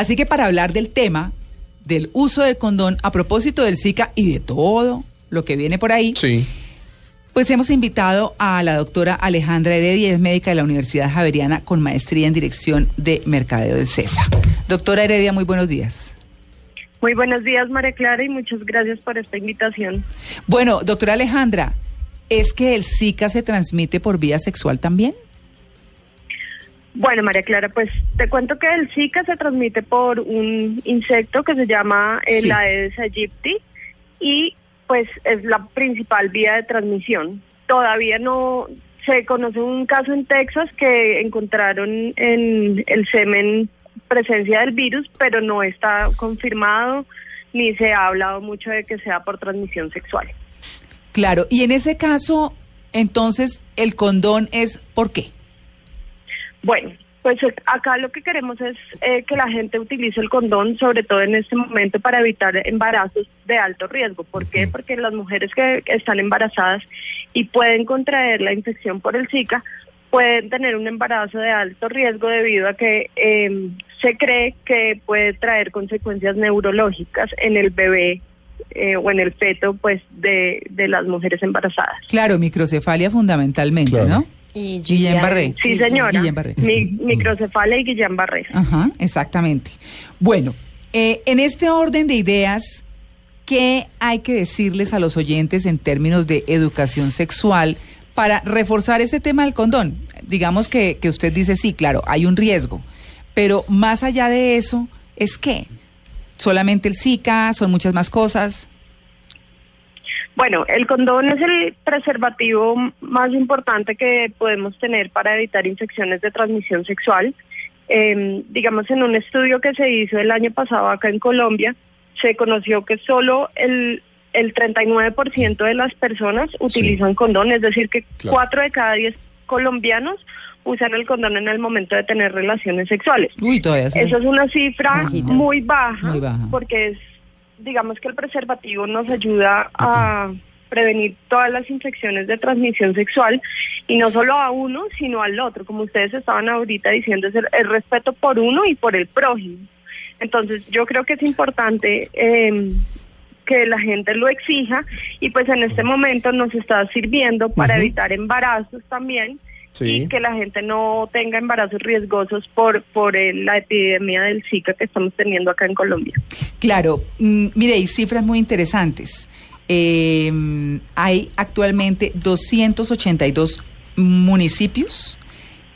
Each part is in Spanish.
Así que para hablar del tema del uso del condón a propósito del Zika y de todo lo que viene por ahí, Sí. pues hemos invitado a la doctora Alejandra Heredia, es médica de la Universidad Javeriana con maestría en dirección de mercadeo del CESA. Doctora Heredia, muy buenos días. Muy buenos días, María Clara, y muchas gracias por esta invitación. Bueno, doctora Alejandra, ¿es que el Zika se transmite por vía sexual también? Bueno, María Clara, pues te cuento que el Zika se transmite por un insecto que se llama el Sí. Aedes aegypti y pues es la principal vía de transmisión. Todavía no se conoce un caso en Texas que encontraron en el semen presencia del virus, pero no está confirmado ni se ha hablado mucho de que sea por transmisión sexual. Claro, y en ese caso, entonces, el condón es ¿por qué? Bueno, pues acá lo que queremos es eh, que la gente utilice el condón, sobre todo en este momento, para evitar embarazos de alto riesgo. ¿Por qué? Porque las mujeres que están embarazadas y pueden contraer la infección por el Zika, pueden tener un embarazo de alto riesgo debido a que eh, se cree que puede traer consecuencias neurológicas en el bebé eh, o en el feto pues de, de las mujeres embarazadas. Claro, microcefalia fundamentalmente, Claro. ¿no? Y Guillain-Barré. Sí, señora. Guillain-Barré. Mi- microcefalia y Guillain-Barré. Ajá, exactamente. Bueno, eh, en este orden de ideas, ¿qué hay que decirles a los oyentes en términos de educación sexual para reforzar este tema del condón? Digamos que, que usted dice, sí, claro, hay un riesgo, pero más allá de eso, ¿es qué? ¿Solamente el Zika? ¿Son muchas más cosas? Bueno, el condón es el preservativo más importante que podemos tener para evitar infecciones de transmisión sexual. Eh, digamos, en un estudio que se hizo el año pasado acá en Colombia, se conoció que solo el, el 39% de las personas utilizan condón, es decir, que Claro. 4 de cada 10 colombianos usan el condón en el momento de tener relaciones sexuales. Uy, todavía Esa es una cifra Bajita. muy baja, Muy baja. porque es, digamos que el preservativo nos ayuda a prevenir todas las infecciones de transmisión sexual y no solo a uno, sino al otro. Como ustedes estaban ahorita diciendo, es el, el respeto por uno y por el prójimo. Entonces, yo creo que es importante eh, que la gente lo exija y pues en este momento nos está sirviendo para evitar embarazos también Sí. y que la gente no tenga embarazos riesgosos por por eh, la epidemia del Zika que estamos teniendo acá en Colombia. Claro, mm, mire, hay cifras muy interesantes. Eh, hay actualmente 282 municipios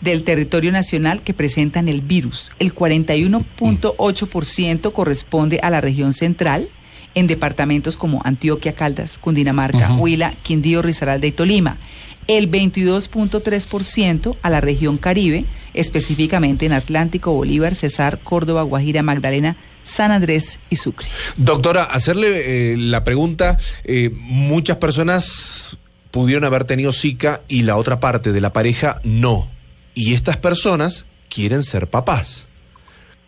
del territorio nacional que presentan el virus. El 41.8% corresponde a la región central, en departamentos como Antioquia, Caldas, Cundinamarca. Huila, Quindío, Risaralda y Tolima. El 22.3% a la región Caribe, específicamente en Atlántico, Bolívar, Cesar, Córdoba, Guajira, Magdalena, San Andrés y Sucre. Doctora, hacerle eh, la pregunta, eh, muchas personas pudieron haber tenido Zika y la otra parte de la pareja no. Y estas personas quieren ser papás.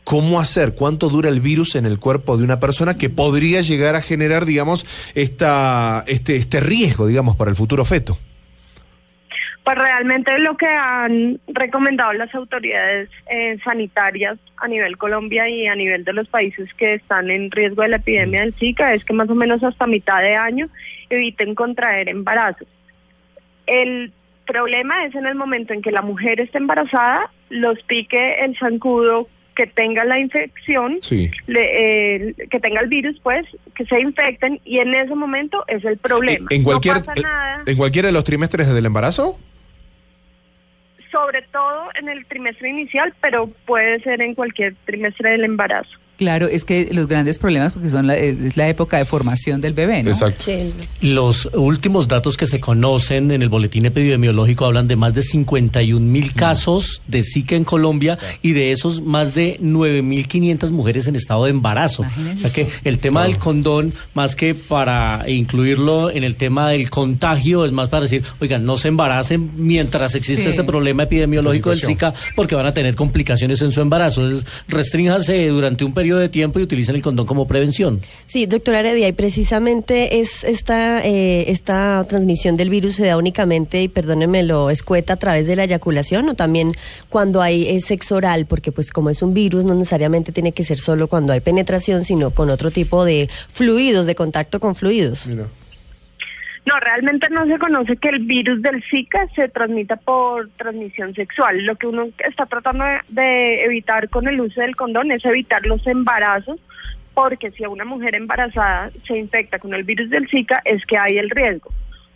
¿Cómo hacer? ¿Cuánto dura el virus en el cuerpo de una persona que podría llegar a generar, digamos, esta, este, este riesgo, digamos, para el futuro feto? Pues realmente lo que han recomendado las autoridades eh, sanitarias a nivel Colombia y a nivel de los países que están en riesgo de la epidemia del Zika es que más o menos hasta mitad de año eviten contraer embarazos. El problema es en el momento en que la mujer esté embarazada, los pique el zancudo que tenga la infección, Sí. le- eh, que tenga el virus, pues, que se infecten y en ese momento es el problema. ¿En, cualquier, no pasa nada. ¿En cualquiera de los trimestres del embarazo? Sobre todo en el trimestre inicial, pero puede ser en cualquier trimestre del embarazo. Claro, es que los grandes problemas, porque son la, es la época de formación del bebé, ¿no? Exacto. Los últimos datos que se conocen en el boletín epidemiológico hablan de más de 51 mil casos de Zika en Colombia y de esos más de 9.500 mujeres en estado de embarazo. O sea que el tema del condón, más que para incluirlo en el tema del contagio, es más para decir, oigan, no se embaracen mientras existe Sí. este problema epidemiológico del. Zika, porque van a tener complicaciones en su embarazo. Entonces, restrínjanse durante un periodo de tiempo y utilicen el condón como prevención. Sí, doctora Heredia, y precisamente es esta, eh, esta transmisión del virus se da únicamente, y perdónenme, lo escueta a través de la eyaculación o también cuando hay eh, sexo oral, porque pues como es un virus no necesariamente tiene que ser solo cuando hay penetración, sino con otro tipo de fluidos, de contacto con fluidos. Mira. No, realmente no se conoce que el virus del Zika se transmita por transmisión sexual. Lo que uno está tratando de, evitar con el uso del condón es evitar los embarazos, porque si a una mujer embarazada se infecta con el virus del Zika es que hay el riesgo.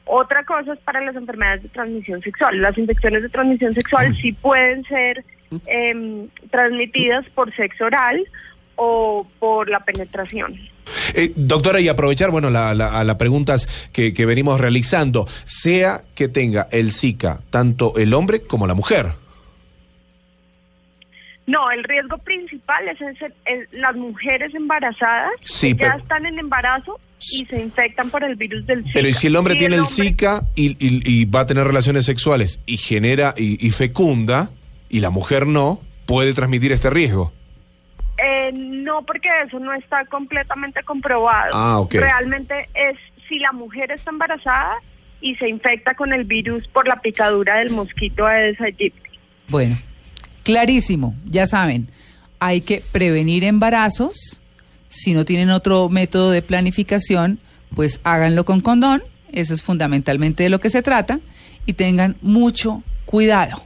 Otra cosa es para las enfermedades de transmisión sexual. Las infecciones de transmisión sexual sí pueden ser em, transmitidas por sexo oral o por la penetración. Eh, doctora, y aprovechar, bueno, las la, a las preguntas que, que venimos realizando, sea que tenga el Zika tanto el hombre como la mujer. No, el riesgo principal es, ese- es las mujeres embarazadas Sí, que ya pero- están en embarazo y se infectan por el virus del Zika. Pero ¿y si el hombre Si tiene el, hombre- Zika y, y- y va a tener relaciones sexuales y genera y, y fecunda, y la mujer no, puede transmitir este riesgo? Eh, no, porque eso no está completamente comprobado. Ah, ok. Realmente es si la mujer está embarazada y se infecta con el virus por la picadura del mosquito Aedes aegypti. Bueno, clarísimo, ya saben, hay que prevenir embarazos. Si no tienen otro método de planificación, pues háganlo con condón, eso es fundamentalmente de lo que se trata, y tengan mucho cuidado.